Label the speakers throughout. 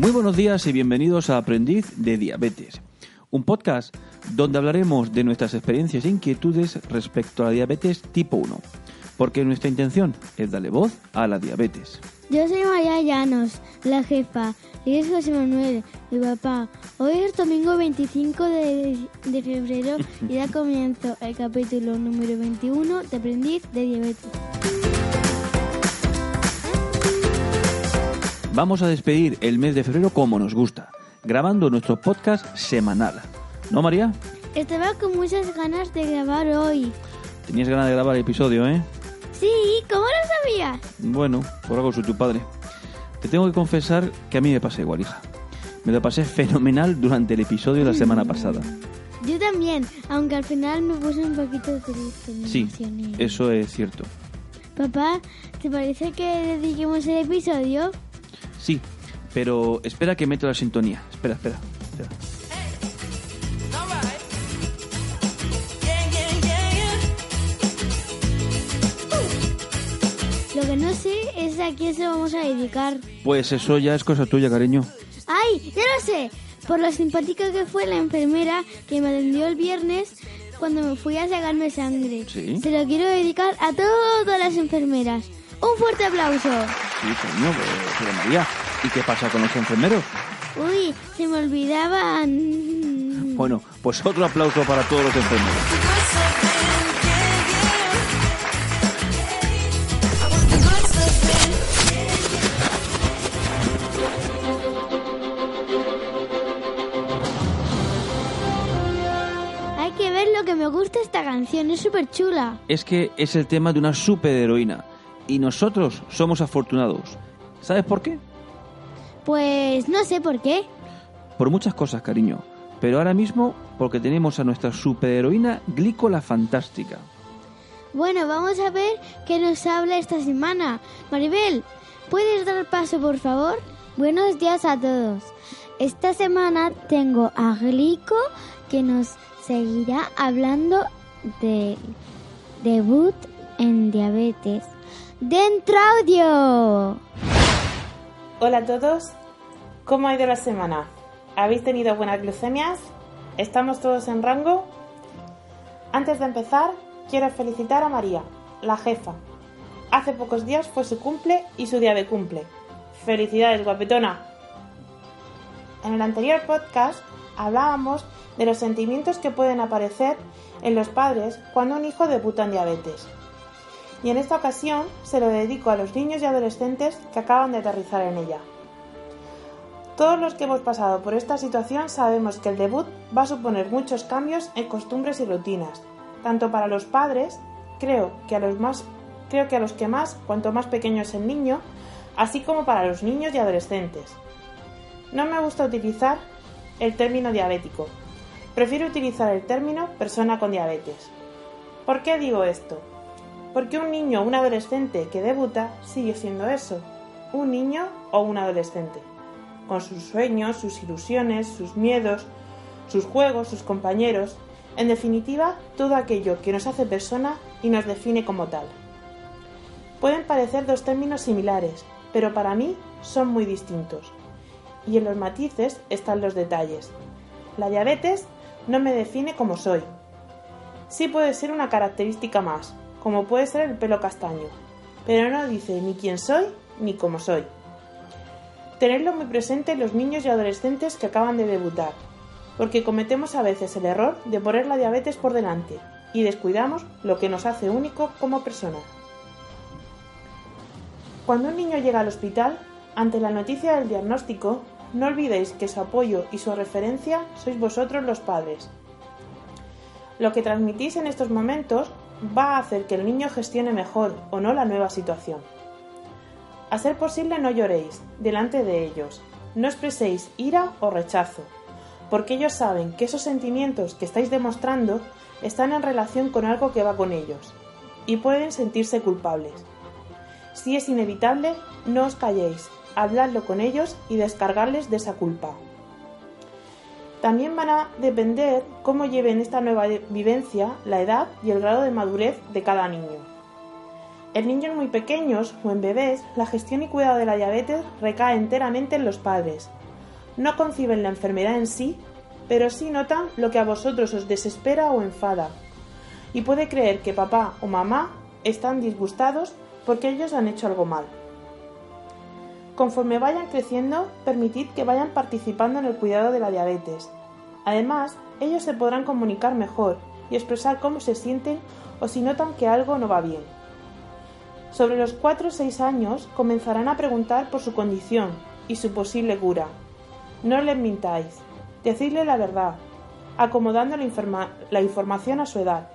Speaker 1: Muy buenos días y bienvenidos a Aprendiz de Diabetes, un podcast donde hablaremos de nuestras experiencias e inquietudes respecto a la diabetes tipo 1, porque nuestra intención es darle voz a la diabetes.
Speaker 2: Yo soy María Llanos, la jefa, y es José Manuel, mi papá. Hoy es domingo 25 de, de febrero y da comienzo el capítulo número 21 de Aprendiz de Diabetes.
Speaker 1: Vamos a despedir el mes de febrero como nos gusta, grabando nuestro podcast semanal. ¿No, María?
Speaker 2: Estaba con muchas ganas de grabar hoy.
Speaker 1: Tenías ganas de grabar el episodio, ¿eh?
Speaker 2: Sí, ¿cómo lo sabías?
Speaker 1: Bueno, por algo soy tu padre. Te tengo que confesar que a mí me pasa igual, hija. Me lo pasé fenomenal durante el episodio de la semana pasada.
Speaker 2: Yo también, aunque al final me puse un poquito triste. me
Speaker 1: Sí,
Speaker 2: emocioné.
Speaker 1: eso es cierto.
Speaker 2: Papá, ¿te parece que dediquemos el episodio?
Speaker 1: Sí, pero espera que meto la sintonía. Espera, espera. espera.
Speaker 2: Lo que no sé es a quién se vamos a dedicar.
Speaker 1: Pues eso ya es cosa tuya, cariño.
Speaker 2: ¡Ay! ¡Ya lo sé! Por lo simpática que fue la enfermera que me atendió el viernes cuando me fui a sacarme sangre.
Speaker 1: Sí.
Speaker 2: Se lo quiero dedicar a todas las enfermeras. ¡Un fuerte aplauso!
Speaker 1: Sí, cariño, pero, pero María, ¿y qué pasa con los enfermeros?
Speaker 2: Uy, se me olvidaban.
Speaker 1: Bueno, pues otro aplauso para todos los enfermeros.
Speaker 2: Hay que ver lo que me gusta esta canción, es súper chula.
Speaker 1: Es que es el tema de una superheroína. Y nosotros somos afortunados. ¿Sabes por qué?
Speaker 2: Pues no sé por qué.
Speaker 1: Por muchas cosas, cariño. Pero ahora mismo porque tenemos a nuestra superheroína Glícola Fantástica.
Speaker 2: Bueno, vamos a ver qué nos habla esta semana. Maribel, ¿puedes dar paso, por favor? Buenos días a todos. Esta semana tengo a Glico que nos seguirá hablando de debut en diabetes. ¡Dentro audio!
Speaker 3: Hola a todos, ¿cómo ha ido la semana? ¿Habéis tenido buenas glucemias? ¿Estamos todos en rango? Antes de empezar, quiero felicitar a María, la jefa. Hace pocos días fue su cumple y su día de cumple. ¡Felicidades, guapetona! En el anterior podcast hablábamos de los sentimientos que pueden aparecer en los padres cuando un hijo debuta en diabetes. Y en esta ocasión se lo dedico a los niños y adolescentes que acaban de aterrizar en ella. Todos los que hemos pasado por esta situación sabemos que el debut va a suponer muchos cambios en costumbres y rutinas, tanto para los padres, creo que a los más creo que a los que más, cuanto más pequeño es el niño, así como para los niños y adolescentes. No me gusta utilizar el término diabético. Prefiero utilizar el término persona con diabetes. ¿Por qué digo esto? Porque un niño o un adolescente que debuta sigue siendo eso, un niño o un adolescente, con sus sueños, sus ilusiones, sus miedos, sus juegos, sus compañeros, en definitiva, todo aquello que nos hace persona y nos define como tal. Pueden parecer dos términos similares, pero para mí son muy distintos. Y en los matices están los detalles. La diabetes no me define como soy. Sí puede ser una característica más, como puede ser el pelo castaño, pero no dice ni quién soy ni cómo soy. Tenerlo muy presente los niños y adolescentes que acaban de debutar, porque cometemos a veces el error de poner la diabetes por delante y descuidamos lo que nos hace único como persona. Cuando un niño llega al hospital, ante la noticia del diagnóstico, no olvidéis que su apoyo y su referencia sois vosotros los padres. Lo que transmitís en estos momentos va a hacer que el niño gestione mejor o no la nueva situación. A ser posible no lloréis delante de ellos, no expreséis ira o rechazo, porque ellos saben que esos sentimientos que estáis demostrando están en relación con algo que va con ellos, y pueden sentirse culpables. Si es inevitable, no os calléis, habladlo con ellos y descargarles de esa culpa. También van a depender cómo lleven esta nueva vivencia, la edad y el grado de madurez de cada niño. En niños muy pequeños o en bebés, la gestión y cuidado de la diabetes recae enteramente en los padres, no conciben la enfermedad en sí, pero sí notan lo que a vosotros os desespera o enfada. Y puede creer que papá o mamá están disgustados porque ellos han hecho algo mal. Conforme vayan creciendo, permitid que vayan participando en el cuidado de la diabetes. Además, ellos se podrán comunicar mejor y expresar cómo se sienten o si notan que algo no va bien. Sobre los 4 o 6 años comenzarán a preguntar por su condición y su posible cura. No les mintáis, decidle la verdad, acomodando la, la información a su edad.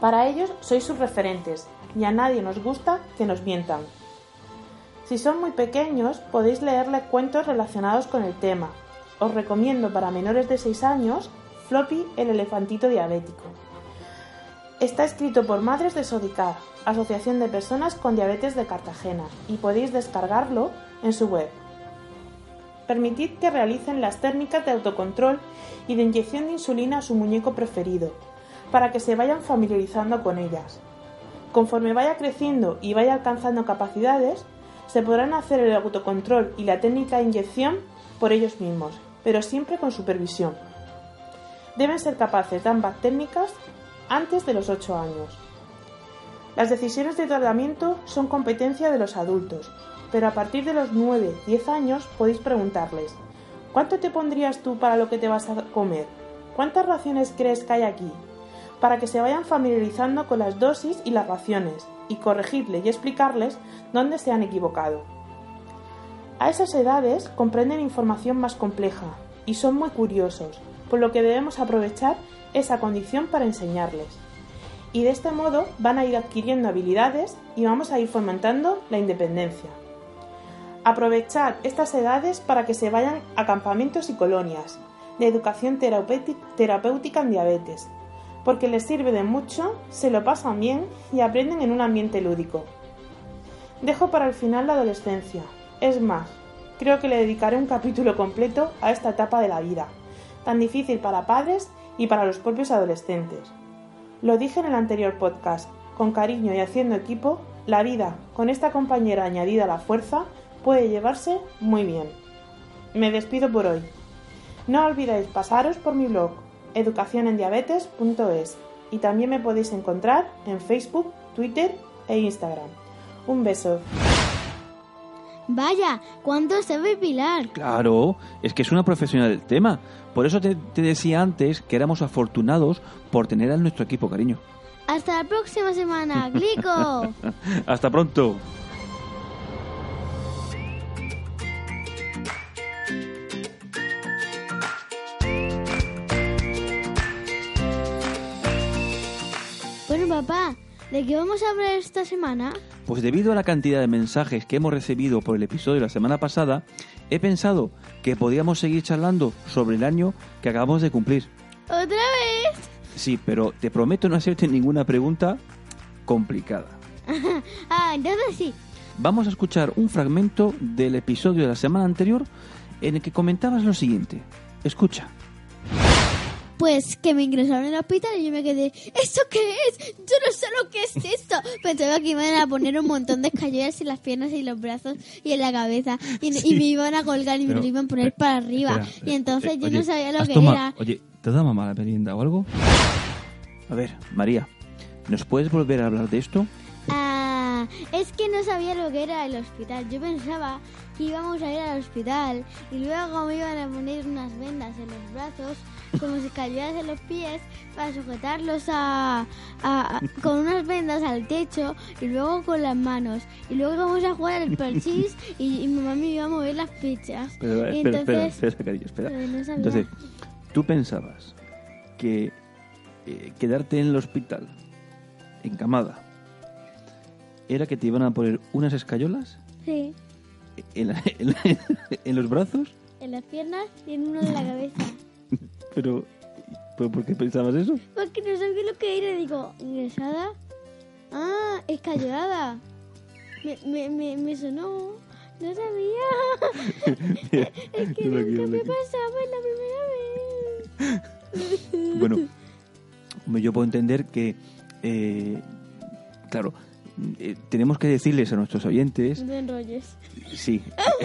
Speaker 3: Para ellos sois sus referentes y a nadie nos gusta que nos mientan. Si son muy pequeños, podéis leerles cuentos relacionados con el tema. Os recomiendo para menores de 6 años Floppy el elefantito diabético. Está escrito por Madres de Sodicar, Asociación de Personas con Diabetes de Cartagena, y podéis descargarlo en su web. Permitid que realicen las técnicas de autocontrol y de inyección de insulina a su muñeco preferido, para que se vayan familiarizando con ellas. Conforme vaya creciendo y vaya alcanzando capacidades, se podrán hacer el autocontrol y la técnica de inyección por ellos mismos, pero siempre con supervisión. Deben ser capaces de ambas técnicas antes de los 8 años. Las decisiones de tratamiento son competencia de los adultos, pero a partir de los 9-10 años podéis preguntarles, ¿cuánto te pondrías tú para lo que te vas a comer? ¿Cuántas raciones crees que hay aquí? Para que se vayan familiarizando con las dosis y las raciones, y corregirles y explicarles dónde se han equivocado. A esas edades comprenden información más compleja y son muy curiosos, por lo que debemos aprovechar esa condición para enseñarles. Y de este modo van a ir adquiriendo habilidades y vamos a ir fomentando la independencia. Aprovechad estas edades para que se vayan a campamentos y colonias de educación terapéutica en diabetes, porque les sirve de mucho, se lo pasan bien y aprenden en un ambiente lúdico. Dejo para el final la adolescencia. Es más, creo que le dedicaré un capítulo completo a esta etapa de la vida, tan difícil para padres y para los propios adolescentes. Lo dije en el anterior podcast, con cariño y haciendo equipo, la vida, con esta compañera añadida a la fuerza, puede llevarse muy bien. Me despido por hoy. No olvidéis pasaros por mi blog educacionendiabetes.es y también me podéis encontrar en Facebook, Twitter e Instagram. Un beso.
Speaker 2: Vaya, ¿cuánto sabe Pilar?
Speaker 1: Claro, es que es una profesional del tema. Por eso te, te decía antes que éramos afortunados por tener a nuestro equipo, cariño.
Speaker 2: Hasta la próxima semana, Glico.
Speaker 1: Hasta pronto.
Speaker 2: Papá, ¿de qué vamos a hablar esta semana?
Speaker 1: Pues debido a la cantidad de mensajes que hemos recibido por el episodio de la semana pasada, he pensado que podíamos seguir charlando sobre el año que acabamos de cumplir.
Speaker 2: ¿Otra vez?
Speaker 1: Sí, pero te prometo no hacerte ninguna pregunta complicada.
Speaker 2: ah, entonces sí.
Speaker 1: Vamos a escuchar un fragmento del episodio de la semana anterior en el que comentabas lo siguiente. Escucha.
Speaker 2: Pues que me ingresaron en el hospital y yo me quedé, ¿eso qué es? Yo no sé lo que es esto. Pensaba que iban a poner un montón de escalleras en las piernas y los brazos y en la cabeza y, y me iban a colgar y me
Speaker 1: Pero,
Speaker 2: lo iban a poner para arriba.
Speaker 1: espera,
Speaker 2: y entonces
Speaker 1: eh,
Speaker 2: yo
Speaker 1: oye,
Speaker 2: no sabía lo
Speaker 1: ¿has
Speaker 2: que
Speaker 1: tomado-
Speaker 2: era.
Speaker 1: Oye, ¿te da mamá la merienda o algo? A ver, María, ¿nos puedes volver a hablar de esto?
Speaker 2: Ah, es que no sabía lo que era el hospital. Yo pensaba que íbamos a ir al hospital y luego me iban a poner unas vendas en los brazos, como si cayeras en los pies, para sujetarlos a, a- a- con unas vendas al techo y luego con las manos. Y luego íbamos a jugar al parchís y, y mi mamá me iba a mover las fichas.
Speaker 1: Pero,
Speaker 2: y
Speaker 1: espera, espera,
Speaker 2: entonces,
Speaker 1: espera, espera.
Speaker 2: no sabía.
Speaker 1: Entonces, ¿tú pensabas que eh, quedarte en el hospital, encamada, era que te iban a poner unas escayolas
Speaker 2: Sí,
Speaker 1: en, la- en la- en los brazos?
Speaker 2: en las piernas y en uno de la cabeza.
Speaker 1: Pero, ¿pero por qué pensabas eso?
Speaker 2: Porque no sabía lo que era. Digo, ¿ingresada? Ah, escayolada. Me, me, me, me sonó. No sabía. es que nunca me pasaba en la primera vez.
Speaker 1: Bueno, yo puedo entender que, eh, claro, eh, tenemos que decirles a nuestros oyentes,
Speaker 2: No te enrolles.
Speaker 1: sí,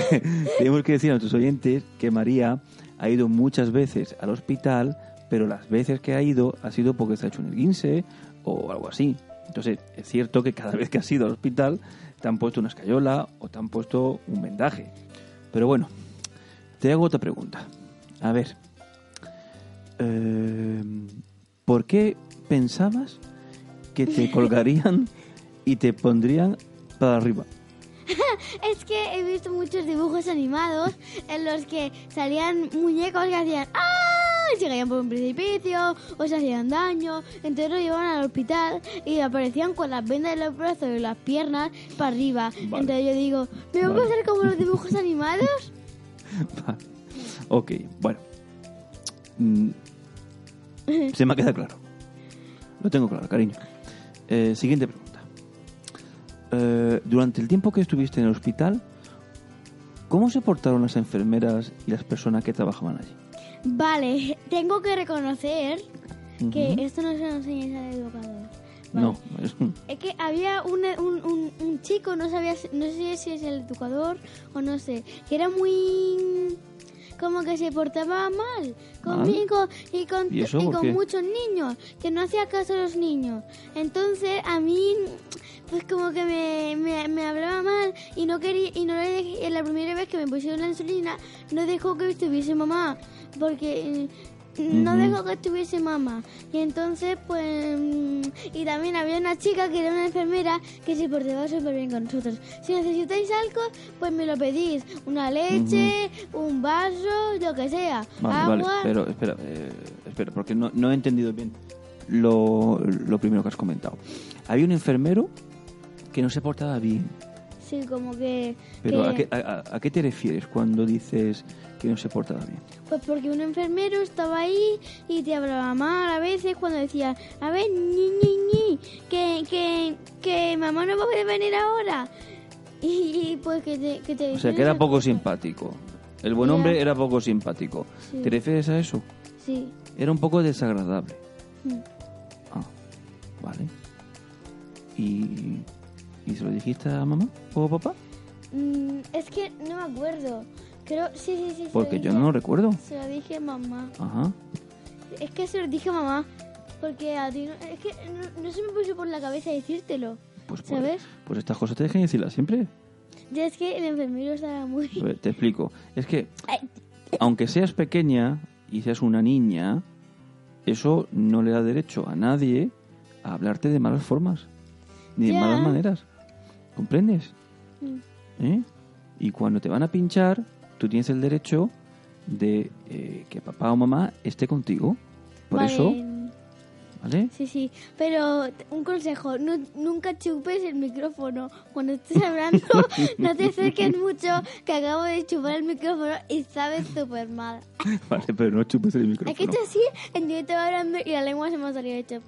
Speaker 1: tenemos que decir a nuestros oyentes que María ha ido muchas veces al hospital, pero las veces que ha ido ha sido porque se ha hecho un esguince o algo así. Entonces, es cierto que cada vez que has ido al hospital te han puesto una escayola o te han puesto un vendaje. Pero bueno, te hago otra pregunta. A ver, eh, ¿por qué pensabas que te colgarían y te pondrían para arriba?
Speaker 2: Es que he visto muchos dibujos animados en los que salían muñecos que hacían ¡Ah! y se caían por un precipicio o se hacían daño. Entonces lo llevaban al hospital y aparecían con las vendas de los brazos y las piernas para arriba.
Speaker 1: Vale.
Speaker 2: Entonces yo digo, ¿me voy a hacer como los dibujos animados?
Speaker 1: Vale. ok, bueno. Mm, Se me ha quedado claro. Lo tengo claro, cariño. Eh, siguiente pregunta. Eh, durante el tiempo que estuviste en el hospital, ¿cómo se portaron las enfermeras y las personas que trabajaban allí?
Speaker 2: Vale, tengo que reconocer que esto no se lo enseñáis al educador. Vale.
Speaker 1: No, es-
Speaker 2: que había un, un, un- un chico, no sabía, no sé si es el educador o no sé, que era muy como que se portaba mal conmigo y con,
Speaker 1: ¿Y eso
Speaker 2: con muchos niños, que no hacía caso a los niños. Entonces a mí pues como que me, me, me hablaba mal y no quería y no le dejé, la primera vez que me pusieron la insulina no dejó que estuviese mamá porque eh, no
Speaker 1: Ujú.
Speaker 2: dejó que estuviese mamá. Y entonces pues mm, y también había una chica que era una enfermera que se portaba súper bien con nosotros. Si necesitáis algo pues me lo pedís. Una leche un vaso lo que sea.
Speaker 1: Vale,
Speaker 2: agua.
Speaker 1: vale, pero espera, eh, espera, porque no, no he entendido bien lo, lo primero que has comentado. Había un enfermero que no se portaba bien.
Speaker 2: sí como que,
Speaker 1: Pero
Speaker 2: que-
Speaker 1: ¿a, qué, a- qué te refieres cuando dices que no se portaba bien?
Speaker 2: Pues porque un enfermero estaba ahí y te hablaba mal a veces cuando decía, a ver, ñi, ñi, ñi, que, que, que mamá no va a poder venir ahora. Y, y, pues que te, que te
Speaker 1: O sea, que era poco simpático. El buen hombre era poco simpático.
Speaker 2: Sí.
Speaker 1: ¿Te refieres a eso?
Speaker 2: Sí.
Speaker 1: Era un poco desagradable.
Speaker 2: Mm.
Speaker 1: Ah, vale. ¿Y, ¿Y se lo dijiste a mamá o a papá?
Speaker 2: Mm, es que no me acuerdo. Creo, sí, sí, sí.
Speaker 1: Porque yo
Speaker 2: dije-
Speaker 1: no lo recuerdo.
Speaker 2: Se lo dije a mamá.
Speaker 1: Ajá.
Speaker 2: Es que se lo dije a mamá. Porque a ti no, es que no, no se me puso por la cabeza decírtelo.
Speaker 1: Pues,
Speaker 2: ¿Sabes?
Speaker 1: pues estas cosas te dejan decirlas siempre.
Speaker 2: Ya es que el enfermero estaba muy...
Speaker 1: A ver, Te explico. Es que,
Speaker 2: Ay.
Speaker 1: aunque seas pequeña y seas una niña, eso no le da derecho a nadie a hablarte de malas formas, ni de malas maneras. ¿Comprendes?
Speaker 2: Mm.
Speaker 1: ¿Eh? Y cuando te van a pinchar, tú tienes el derecho de eh, que papá o mamá esté contigo. Por
Speaker 2: Vale.
Speaker 1: eso, ¿vale?
Speaker 2: Sí, sí, pero un consejo, no- nunca chupes el micrófono. Cuando estés hablando, no te acerques mucho, que acabo de chupar el micrófono y sabes súper mal.
Speaker 1: Vale, pero no chupes el
Speaker 2: Es
Speaker 1: micrófono.
Speaker 2: que he hecho así, en estaba hablando y la lengua se me ha salido hecho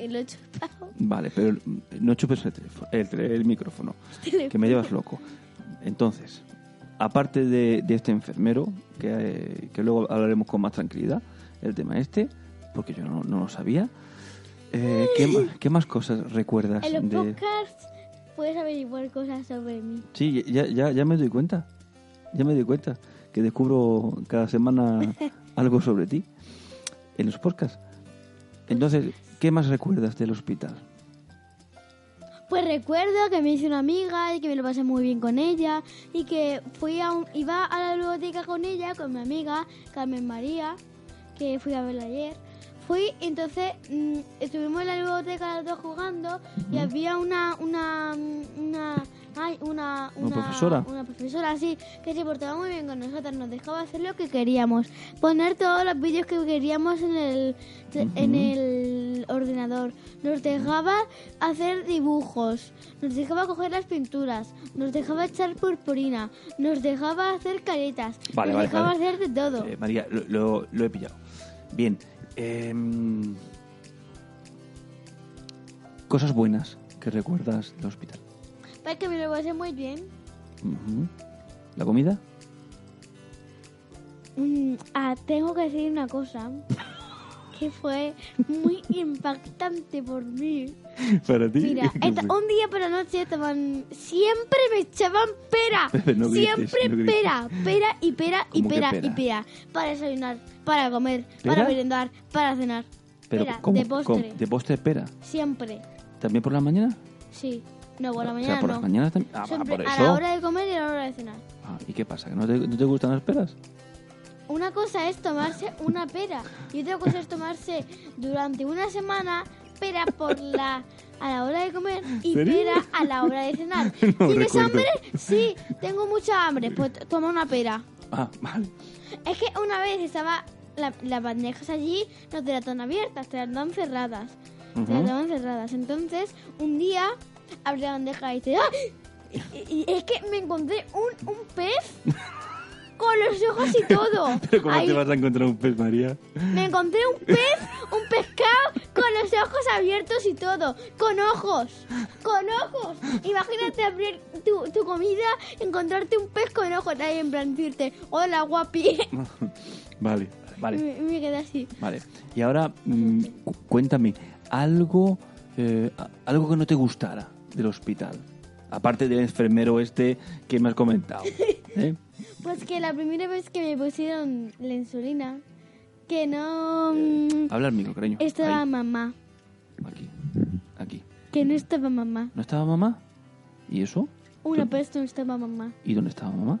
Speaker 2: y lo he chupado.
Speaker 1: Vale, pero no chupes el, teléfono, el, el micrófono, que me llevas loco. Entonces, aparte de, de este enfermero, que, eh, que luego hablaremos con más tranquilidad, el tema este, porque yo no, no lo sabía, eh, ¿qué, más cosas recuerdas?
Speaker 2: En los
Speaker 1: de...
Speaker 2: podcasts puedes averiguar cosas sobre mí.
Speaker 1: Sí, ya, ya, ya me doy cuenta, ya me doy cuenta, que descubro cada semana algo sobre ti en los podcasts. Entonces, ¿qué más recuerdas del hospital?
Speaker 2: Pues recuerdo que me hice una amiga y que me lo pasé muy bien con ella y que fui a un- iba a la biblioteca con ella, con mi amiga Carmen María, que fui a verla ayer. Fui, entonces mm, estuvimos en la biblioteca las dos jugando y había una una una ay, una,
Speaker 1: ¿Una profesora?
Speaker 2: una profesora así que se portaba muy bien con nosotros, nos dejaba hacer lo que queríamos, poner todos los vídeos que queríamos en el en el ordenador, nos dejaba hacer dibujos, nos dejaba coger las pinturas, nos dejaba echar purpurina, nos dejaba hacer caretas,
Speaker 1: Vale,
Speaker 2: nos
Speaker 1: vale,
Speaker 2: dejaba
Speaker 1: vale.
Speaker 2: hacer de todo.
Speaker 1: Eh, María, lo, lo- lo he pillado. Bien. Em, cosas buenas que recuerdas del hospital.
Speaker 2: Para que me lo pasé muy bien.
Speaker 1: Ujú. ¿La comida?
Speaker 2: Mm, ah, tengo que decir una cosa que fue muy impactante por mí.
Speaker 1: Para ti.
Speaker 2: Mira,
Speaker 1: ¿qué
Speaker 2: esta- un día por la noche estaban... Siempre me echaban pera.
Speaker 1: No grites,
Speaker 2: Siempre
Speaker 1: no
Speaker 2: pera, pera y pera y
Speaker 1: ¿Cómo que
Speaker 2: pera,
Speaker 1: pera?
Speaker 2: y pera. Para desayunar, para comer,
Speaker 1: ¿Pera?
Speaker 2: para merendar, para cenar.
Speaker 1: Pero,
Speaker 2: pera,
Speaker 1: ¿cómo?
Speaker 2: de postre.
Speaker 1: ¿Cómo? ¿De postre pera?
Speaker 2: Siempre,
Speaker 1: ¿También por la mañana?
Speaker 2: sí. No, por la
Speaker 1: o
Speaker 2: mañana
Speaker 1: sea, por
Speaker 2: no.
Speaker 1: las mañanas también. Ah,
Speaker 2: Siempre
Speaker 1: por
Speaker 2: a
Speaker 1: eso.
Speaker 2: la hora de comer y a la hora de cenar.
Speaker 1: Ah, ¿Y qué pasa? ¿Que no te, no te gustan las peras?
Speaker 2: Una cosa es tomarse una pera y otra cosa es tomarse durante una semana pera por la a la hora de comer y
Speaker 1: ¿Serio?
Speaker 2: pera a la hora de cenar.
Speaker 1: No
Speaker 2: ¿Tienes
Speaker 1: recuerdo.
Speaker 2: hambre? Sí, tengo mucha hambre. Pues toma una pera.
Speaker 1: Ah, vale.
Speaker 2: Es que una vez estaba la- las bandejas allí, no te las dan abiertas, te las dan cerradas. Te las daban cerradas. Entonces, un día abrí la bandeja y dice, ¡ah! Y, y es que me encontré un, un pez con los ojos y todo.
Speaker 1: Pero ¿cómo
Speaker 2: Ahí.
Speaker 1: te vas a encontrar un pez, María?
Speaker 2: Me encontré un pez, un pescado con los ojos abiertos y todo, con ojos, con ojos. Imagínate abrir tu, tu comida, encontrarte un pez con ojos ahí en plan decirte, hola guapi.
Speaker 1: Vale, vale,
Speaker 2: Me, me quedé así.
Speaker 1: vale. Y ahora, mm, cu- cuéntame, algo, eh, algo que no te gustara del hospital. Aparte del enfermero este que me has comentado. ¿eh?
Speaker 2: Pues que la primera vez que me pusieron la insulina, que no mm,
Speaker 1: Habla micro, cariño.
Speaker 2: estaba
Speaker 1: Ahí,
Speaker 2: mamá,
Speaker 1: aquí, aquí.
Speaker 2: que no estaba mamá.
Speaker 1: ¿No estaba mamá? ¿Y eso?
Speaker 2: Una vez no estaba mamá.
Speaker 1: ¿Y dónde estaba mamá?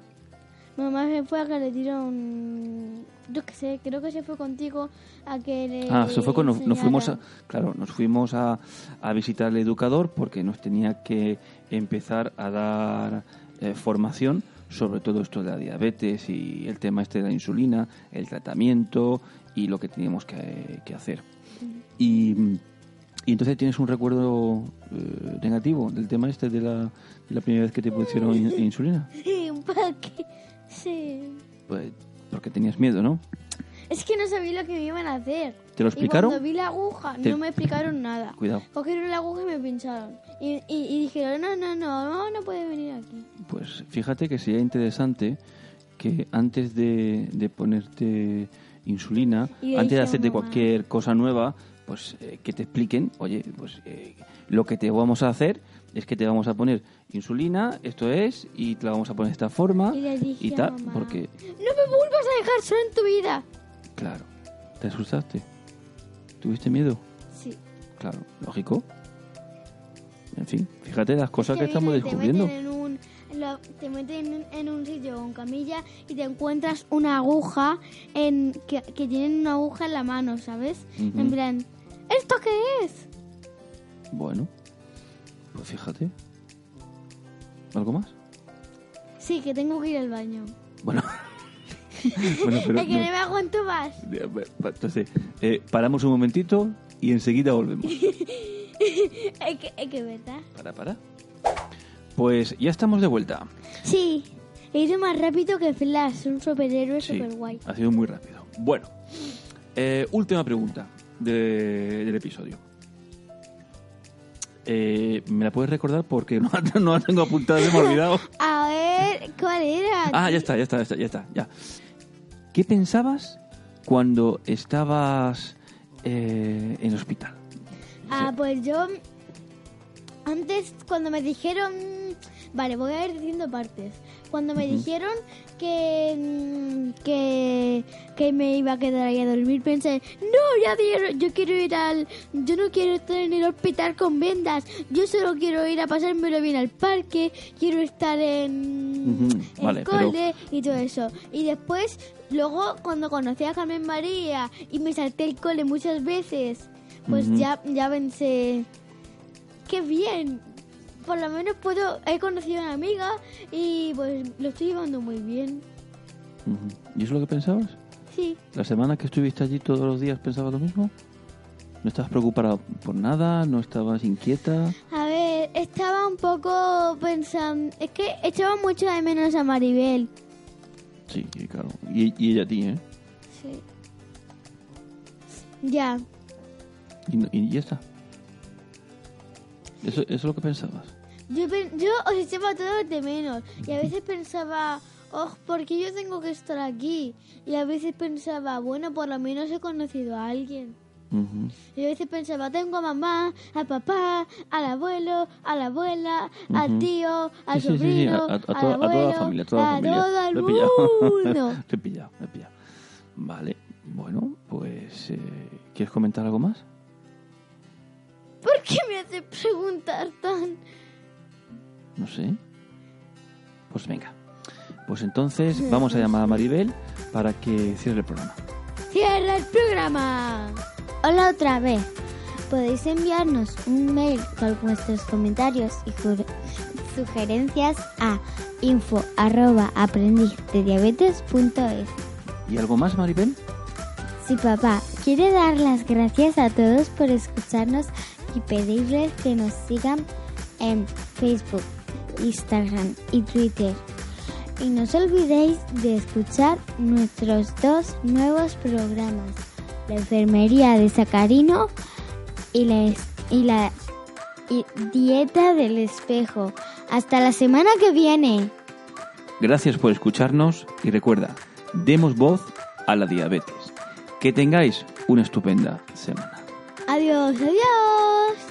Speaker 2: Mamá se fue a que le dieron, yo qué sé, creo que se fue contigo a que le
Speaker 1: Ah, se fue con, nos, nos fuimos a, claro, nos fuimos a, a visitar al educador porque nos tenía que empezar a dar eh, formación sobre todo esto de la diabetes y el tema este de la insulina, el tratamiento y lo que teníamos que, que hacer. Y, y entonces tienes un recuerdo eh, negativo del tema este de la, de la primera vez que te pusieron in- insulina.
Speaker 2: Sí, un paquete. Sí.
Speaker 1: Pues porque tenías miedo, ¿no?
Speaker 2: Es que no sabía lo que me iban a hacer.
Speaker 1: ¿Te lo explicaron?
Speaker 2: Y cuando vi la aguja,
Speaker 1: Te-
Speaker 2: no me explicaron nada.
Speaker 1: Cuidado.
Speaker 2: Cogieron la aguja y me pincharon. Y, y, y dijeron, no, no, no, no, no puede venir aquí.
Speaker 1: Pues fíjate que sería interesante que antes de, de ponerte insulina, antes de hacerte
Speaker 2: mamá.
Speaker 1: cualquier cosa nueva, pues eh, que te expliquen, oye, pues eh, lo que te vamos a hacer es que te vamos a poner insulina, esto es, y te la vamos a poner de esta forma
Speaker 2: Y
Speaker 1: y tal, porque,
Speaker 2: No me vuelvas a dejar sola en tu vida.
Speaker 1: Claro, te asustaste, tuviste miedo,
Speaker 2: Sí.
Speaker 1: claro, lógico. En fin, fíjate las cosas que,
Speaker 2: Es
Speaker 1: estamos descubriendo.
Speaker 2: Te meten, en un, lo- te meten en un, sitio con camilla y te encuentras una aguja en que, que tienen una aguja en la mano, ¿sabes? En plan, ¿esto qué es?
Speaker 1: Bueno, pues fíjate. ¿Algo más?
Speaker 2: Sí, que tengo que ir al baño.
Speaker 1: Bueno, bueno pero
Speaker 2: es que no.
Speaker 1: no.
Speaker 2: me aguanto más.
Speaker 1: Entonces, eh, paramos un momentito y enseguida volvemos.
Speaker 2: Es que, es que, ¿verdad?
Speaker 1: Para, para. Pues ya estamos de vuelta.
Speaker 2: Sí, he ido más rápido que Flash, un superhéroe
Speaker 1: Sí,
Speaker 2: super guay.
Speaker 1: ha sido muy rápido. Bueno, eh, última pregunta de- del episodio. Eh, ¿Me la puedes recordar? Porque no, no la tengo apuntada, me he olvidado.
Speaker 2: A ver, ¿cuál era?
Speaker 1: Ah, ya está, ya está, ya está, ya está, ya. ¿Qué pensabas cuando estabas eh, en el hospital?
Speaker 2: Ah, pues yo antes cuando me dijeron, vale, voy a ir diciendo partes. Cuando me dijeron que, mm, que que me iba a quedar ahí a dormir, pensé, no, ya dieron, yo quiero ir al, yo no quiero estar en el hospital con vendas, yo solo quiero ir a pasármelo bien al parque, quiero estar en el
Speaker 1: vale, pero-
Speaker 2: cole y todo eso. Y después, luego cuando conocí a Carmen María y me salté el cole muchas veces, pues
Speaker 1: Ujú.
Speaker 2: ya, ya pensé, qué bien. Por lo menos puedo, he conocido a una amiga y pues lo estoy llevando muy bien.
Speaker 1: ¿Y eso es lo que pensabas?
Speaker 2: Sí,
Speaker 1: ¿La semana que estuviste allí todos los días pensabas lo mismo? ¿No estabas preocupada por nada? ¿No estabas inquieta?
Speaker 2: a ver, estaba un poco pensando, es que echaba mucho de menos a Maribel.
Speaker 1: Sí, claro. Y, y ella a ti, ¿eh?
Speaker 2: Sí. Ya,
Speaker 1: Y, y ya está. Eso, eso es lo que pensabas.
Speaker 2: yo, yo os echaba todos de menos y a veces pensaba, oh, ¿por qué yo tengo que estar aquí? Y a veces pensaba, bueno, por lo menos he conocido a alguien.
Speaker 1: Ujú.
Speaker 2: Y a veces pensaba, tengo a mamá, a papá, al abuelo, a la abuela, al tío, al
Speaker 1: Sí, sí, sí, sí,
Speaker 2: sobrino,
Speaker 1: a, a- a toda, a toda la familia, a toda la
Speaker 2: a
Speaker 1: familia.
Speaker 2: todo el
Speaker 1: Lo he pillado.
Speaker 2: mundo.
Speaker 1: Lo he pillado, lo he pillado. Vale, bueno, pues... eh, ¿Quieres comentar algo más?
Speaker 2: ¿Por qué me hace preguntar tan...?
Speaker 1: No sé. Pues venga. Pues entonces vamos a llamar a Maribel para que cierre el programa.
Speaker 2: ¡Cierra el programa! Hola otra vez. Podéis enviarnos un mail con vuestros comentarios y sugerencias a info arroba aprendizdediabetes.es.
Speaker 1: ¿Y algo más, Maribel?
Speaker 2: Si papá quiere dar las gracias a todos por escucharnos y pedirles que nos sigan en Facebook, Instagram y Twitter. Y no os olvidéis de escuchar nuestros dos nuevos programas, la enfermería de Sacarino y la, dieta del espejo. Hasta la semana que viene.
Speaker 1: Gracias por escucharnos y recuerda, demos voz a la diabetes. Que tengáis una estupenda semana.
Speaker 2: Adiós, adiós.